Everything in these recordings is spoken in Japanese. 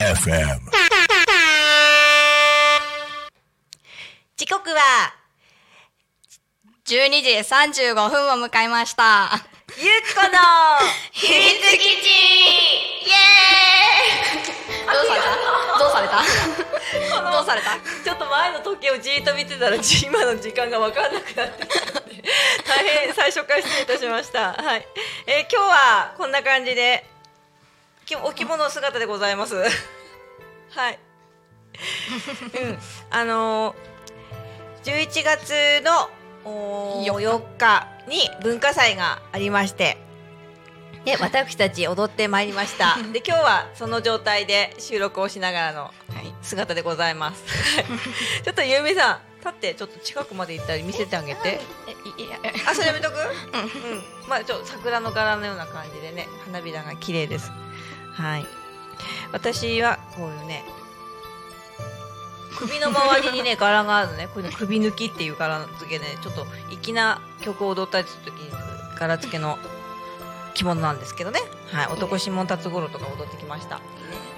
FM. 時刻は12時35分を迎えました。ゆっこのをじーっと見てたらじ今の時間が分かんなくなってきたので大変最初から失礼いたしました。はい、えー今日はこんな感じできお着物姿でございます。はい。うん。あのー、11月のおー4日に文化祭がありましてで私たち踊ってまいりました。で今日はその状態で収録をしながらのはい。姿でございます。ちょっとゆうみさん立ってちょっと近くまで行ったり見せてあげて。え、いいや、えあそれやめとく？うん、まあちょっと桜の柄のような感じでね花びらが綺麗です。はい。私はこういうね首の周りにね 柄があるのね。こういうの首抜きっていう柄付けで、ね、ちょっと粋な曲を踊ったりするときに柄付けの着物なんですけどねはい男下達五郎とか踊ってきました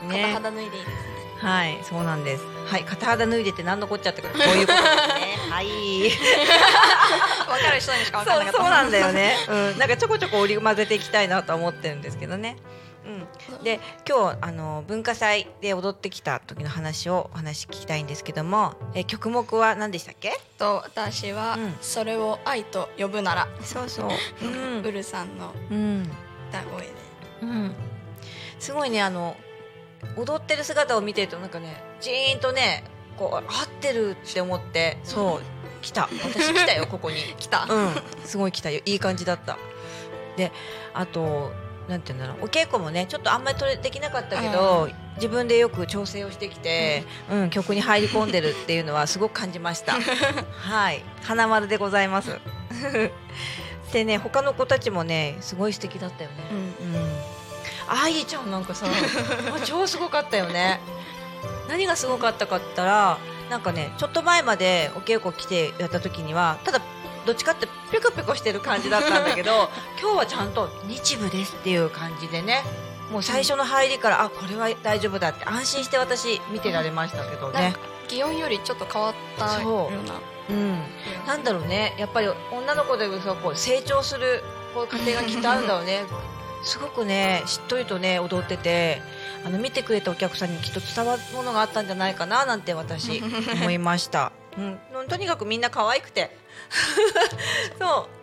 ね片肌脱いでいいですね。はい、そうなんです。はい、片肌脱いでって何のこっちゃって。こういうことですね。はい。わかる人にしかわかんなかった。そうそうなんだよね。うん、なんかちょこちょこ織り交ぜていきたいなとは思ってるんですけどね。うん、で今日あの文化祭で踊ってきた時の話をお話聞きたいんですけども、え曲目は何でしたっけ？と私は、うんそれを愛と呼ぶなら、そうそう。うんウルさんのうん歌声で。うん。すごいねあの踊ってる姿を見てるとなんかねジーンとねこう合ってるって思ってそう来た。私来たよここに。来た。うん、すごい来たよ。いい感じだった。であとなんていうんだろう。お稽古もねちょっとあんまり取れできなかったけど、自分でよく調整をしてきて、うん。曲に入り込んでるっていうのはすごく感じました。はい。花丸でございます。でね他の子たちもねすごい素敵だったよね。うん。うん。あいちゃんなんかさ あ超すごかったよね。何がすごかったかったらなんかねちょっと前までお稽古来てやった時にはただどっちかってピョコピョコしてる感じだったんだけど 今日はちゃんと日舞ですっていう感じでねもう最初の入りからあこれは大丈夫だって安心して私見てられましたけどね。擬音よりちょっと変わったような。う。ん。なんだろうねやっぱり女の子でさこう成長するこう過程がきっとあるんだろうね。すごくねしっとりとね踊っててあの見てくれたお客さんにきっと伝わるものがあったんじゃないかななんて私 思いました、うん、とにかくみんな可愛くて。そう。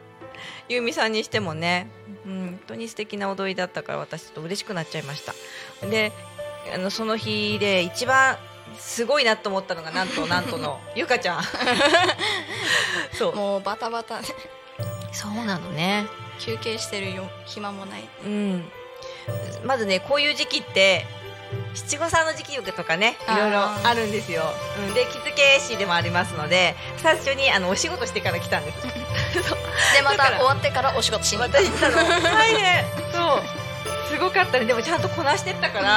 ゆうみさんにしてもね、うん、本当に素敵な踊りだったから私ちょっと嬉しくなっちゃいました。であのその日で一番すごいなと思ったのがなんとなんとの ゆかちゃん。そう。もうバタバタで。そうなのね。休憩してるよ暇もない。うんまずねこういう時期って七五三の時期とかねいろいろあるんですよ、うん、で着付け師でもありますので最初にあのお仕事してから来たんです。でまた終わってからお仕事しに行った。の。大変。そう。すごかったね。でもちゃんとこなしてったから、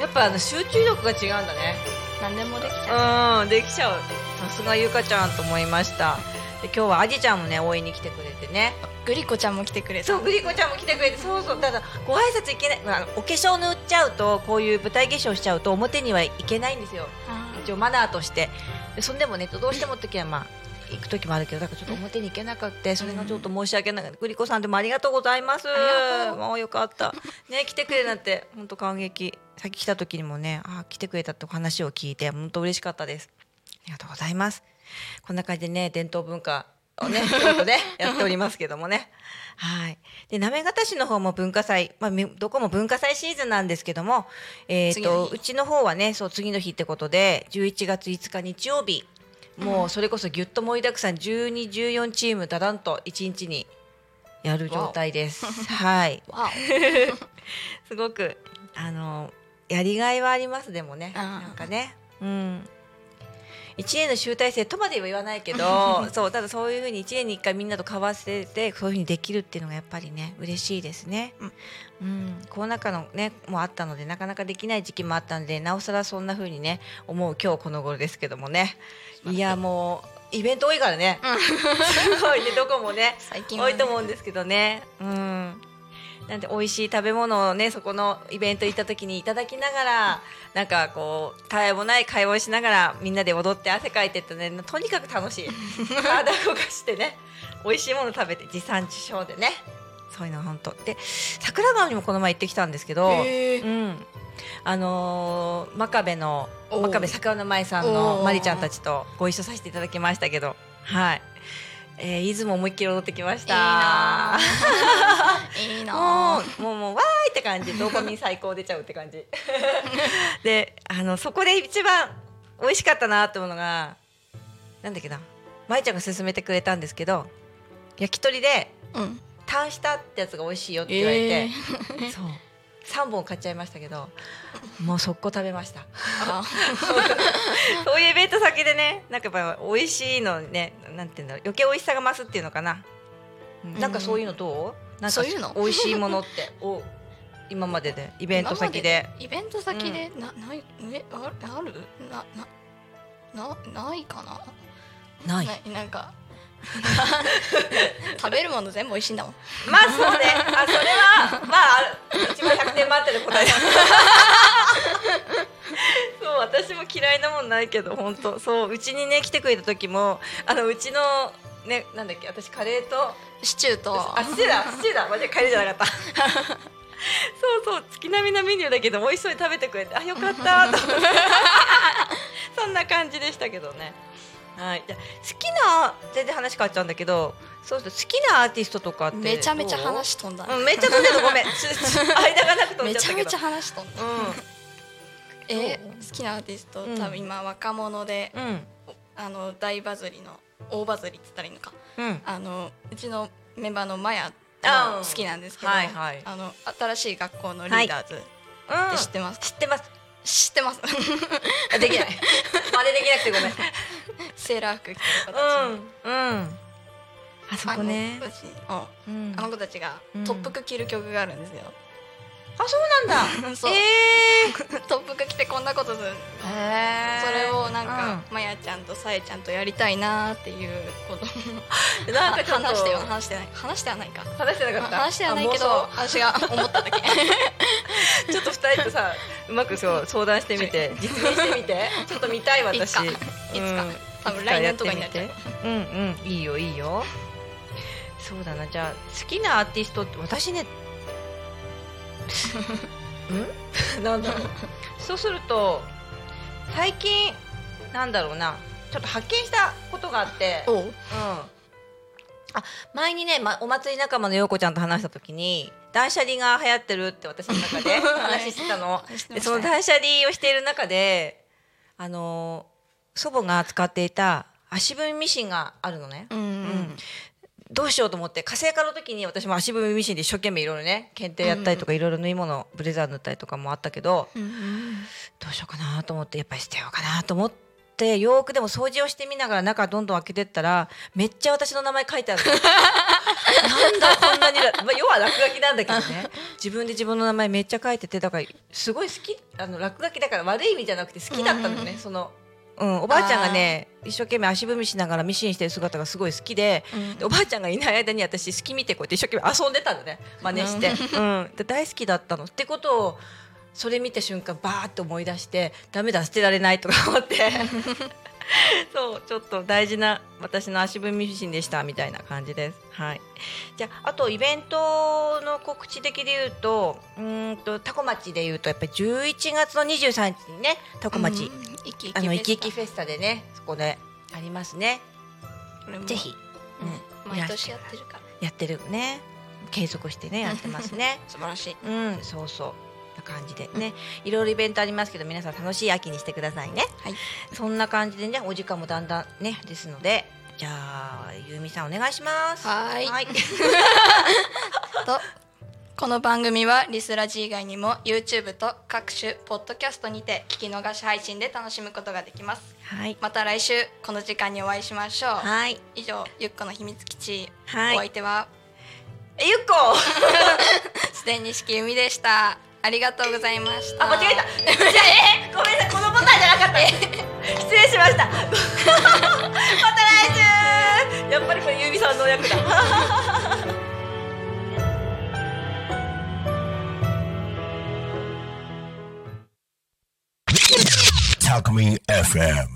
やっぱあの集中力が違うんだね。何でもできちゃう。うん。できちゃう。さすがゆかちゃんと思いましたで今日はあじちゃんもね応援に来てくれてね。グリコちゃんも来てくれた。そうグリコちゃんも来てくれてそうそうただご挨拶いけない。あのお化粧塗っちゃうとこういう舞台化粧しちゃうと表にはいけないんですよ。あ一応マナーとして。でそんでもねどうしても時はまあ行く時もあるけどだからちょっと表に行けなかった。それがちょっと申し訳ないグリコさんでもありがとうございます。もうよかった。ね来てくれなんて本当感激。さっき来た時にもねあ来てくれたってお話を聞いて本当嬉しかったです。ありがとうございますこんな感じでね伝統文化をね京都でやっておりますけどもね。はい。で行方市の方も文化祭、まあ、みどこも文化祭シーズンなんですけども、えー、次の日。とうちの方はねそう次の日ってことで11月5日日曜日もうそれこそぎゅっと盛りだくさん1214チームだだんと1日にやる状態です。はい。わ すごくあのやりがいはありますでもね。なんかね。うん一年の集大成とまでは言わないけど そうただそういうふうに一年に一回みんなと交わせてそういうふうにできるっていうのがやっぱりね嬉しいですね。うん、コロナ禍のねもあったのでなかなかできない時期もあったのでなおさらそんなふうにね思う今日この頃ですけどもね。いやもイベント多いからね、すごいね。どこもね。最近はね。多いと思うんですけどね。うんなんで美味しい食べ物をねそこのイベント行った時にいただきながらなんかこうたえもない会話をしながらみんなで踊って汗かいてってね。とにかく楽しい。体動かしてね美味しいもの食べて地産地消でね。そういうの本当で桜川にもこの前行ってきたんですけど、うん。あのー真壁の真壁桜の舞さんのまりちゃんたちとご一緒させていただきましたけど。はい、えー、出雲思いっきり踊ってきました。いいなぁ いいなもぁうもうわーいって感じ。ドーパミン最高出ちゃうって感じ。であのそこで一番美味しかったなって思うのがなんだっけな。舞ちゃんが勧めてくれたんですけど焼き鳥でうん。タンしたってやつが美味しいよって言われて、えそう3本買っちゃいましたけどもう速攻食べました。あ。そういうイベント先でねなんかやっぱ美味しいのねなんていうんだろう余計美味しさが増すっていうのかな、うん。なんかそういうのどう？なんか美味しいものって お今まででイベント先で。イベント先で、なないえあある？なななないかな？ない。ななんか 食べるもの全部美味しいんだもん。まあそうね。あそれはまあ一番100点満点の答えだそう私も嫌いなもんないけど本当。そううちにね来てくれた時もあのうちのねなんだっけ私カレーとシチューと。あ、シチューだ、シチューだ、マジでカレーじゃなかった。そうそう、月並みなメニューだけど、美味しそうに食べてくれて、あ、よかったと。そんな感じでしたけどね。はい、じゃあ好きな、全然話変わっちゃうんだけど。そうそう、好きなアーティストとかって。めちゃめちゃ話飛んだ、うん、めっちゃ飛んでる、ごめん、間がなく飛んめじゃったけど。ちゃめちゃ話飛んだ、えどう好きなアーティスト、うん多分今若者でうん、あの大バズりの大バズりって言ったらいいのかうん、あのうちのメンバーのマヤあ好きなんですけど、はいはいあの新しい学校のリーダーズっうん、て知ってます、知ってます。知ってますあできない。真似できなくてごめん。セーラー服着てる子たち、うん、うん。あそこね。あの。子たちあの子たちがうん。トップ服着る曲があるんですよ、あ、そうなんだ。そう。ええ トップ服着てこんなことするー。へー。それをなんか、まやちゃんとさえちゃんとやりたいなーっていうことうん なんかちょっと。話しては話してない。話してはないか。話してなかった。話してはないけどあ私が思っただけ。ちょっと二人とさ、うまくそう相談してみて、実現してみて。ちょっと見たい私。いつか。いつか。うん多分来年とかになっちゃううんうん、いいよいいよ。そうだな、じゃあ好きなアーティストって私ね。ん？なんだろう。そうすると最近なんだろうな、ちょっと発見したことがあって。おううん。あ前にね、ま、お祭り仲間の陽子ちゃんと話した時に断捨離が流行ってるって私の中で話してたの。でその断捨離をしている中であの祖母が使っていた足踏みミシンがあるのね。うんうん。うん。どうしようと思って火星化の時に私も足踏みミシンで一生懸命いろいろね検定やったりとかいろいろ縫い物ブレザー塗ったりとかもあったけどうんうん。どうしようかなと思ってやっぱり捨てようかなと思ってよーくでも掃除をしてみながら中どんどん開けてったらめっちゃ私の名前書いてある。の なんだこんなにら、まあ、要は落書きなんだけどね。自分で自分の名前めっちゃ書いててだからすごい好きあの落書きだから悪い意味じゃなくて好きだったのね、その。うん、おばあちゃんがね一生懸命足踏みしながらミシンしてる姿がすごい好きでうん。でおばあちゃんがいない間に私好き見てこうやって一生懸命遊んでたのね真似して、うん、で大好きだったの。ってことをそれ見た瞬間バーッと思い出してダメだ捨てられないとか思って そうちょっと大事な私の足踏みミシンでしたみたいな感じです。はい。じゃああとイベントの告知的で言うとうーんとタコ町で言うとやっぱり11月の23日にねタコ町、うん生き生きあの生き生きフフェスタでねそこでありますね。ぜひ、うん毎年やってるからやってるね継続してねやってますね。素晴らしいうんそうそう。な感じでね、いろいろイベントありますけど皆さん楽しい秋にしてくださいね。はいそんな感じでねお時間もだんだんねですのでじゃあゆうみさんお願いします。はーいはい。とこの番組はリスラジ以外にも YouTube と各種ポッドキャストにて聞き逃し配信で楽しむことができますはい。また来週この時間にお会いしましょうはい。以上ゆっこの秘密基地、はいお相手はえゆっこ。すでにしきゆみでしたありがとうございました。あ、間違えた。えー、ごめんなさい、このボタンじゃなかった。失礼しました。また来週。やっぱりこれゆみさんの役だ。Talk Me FM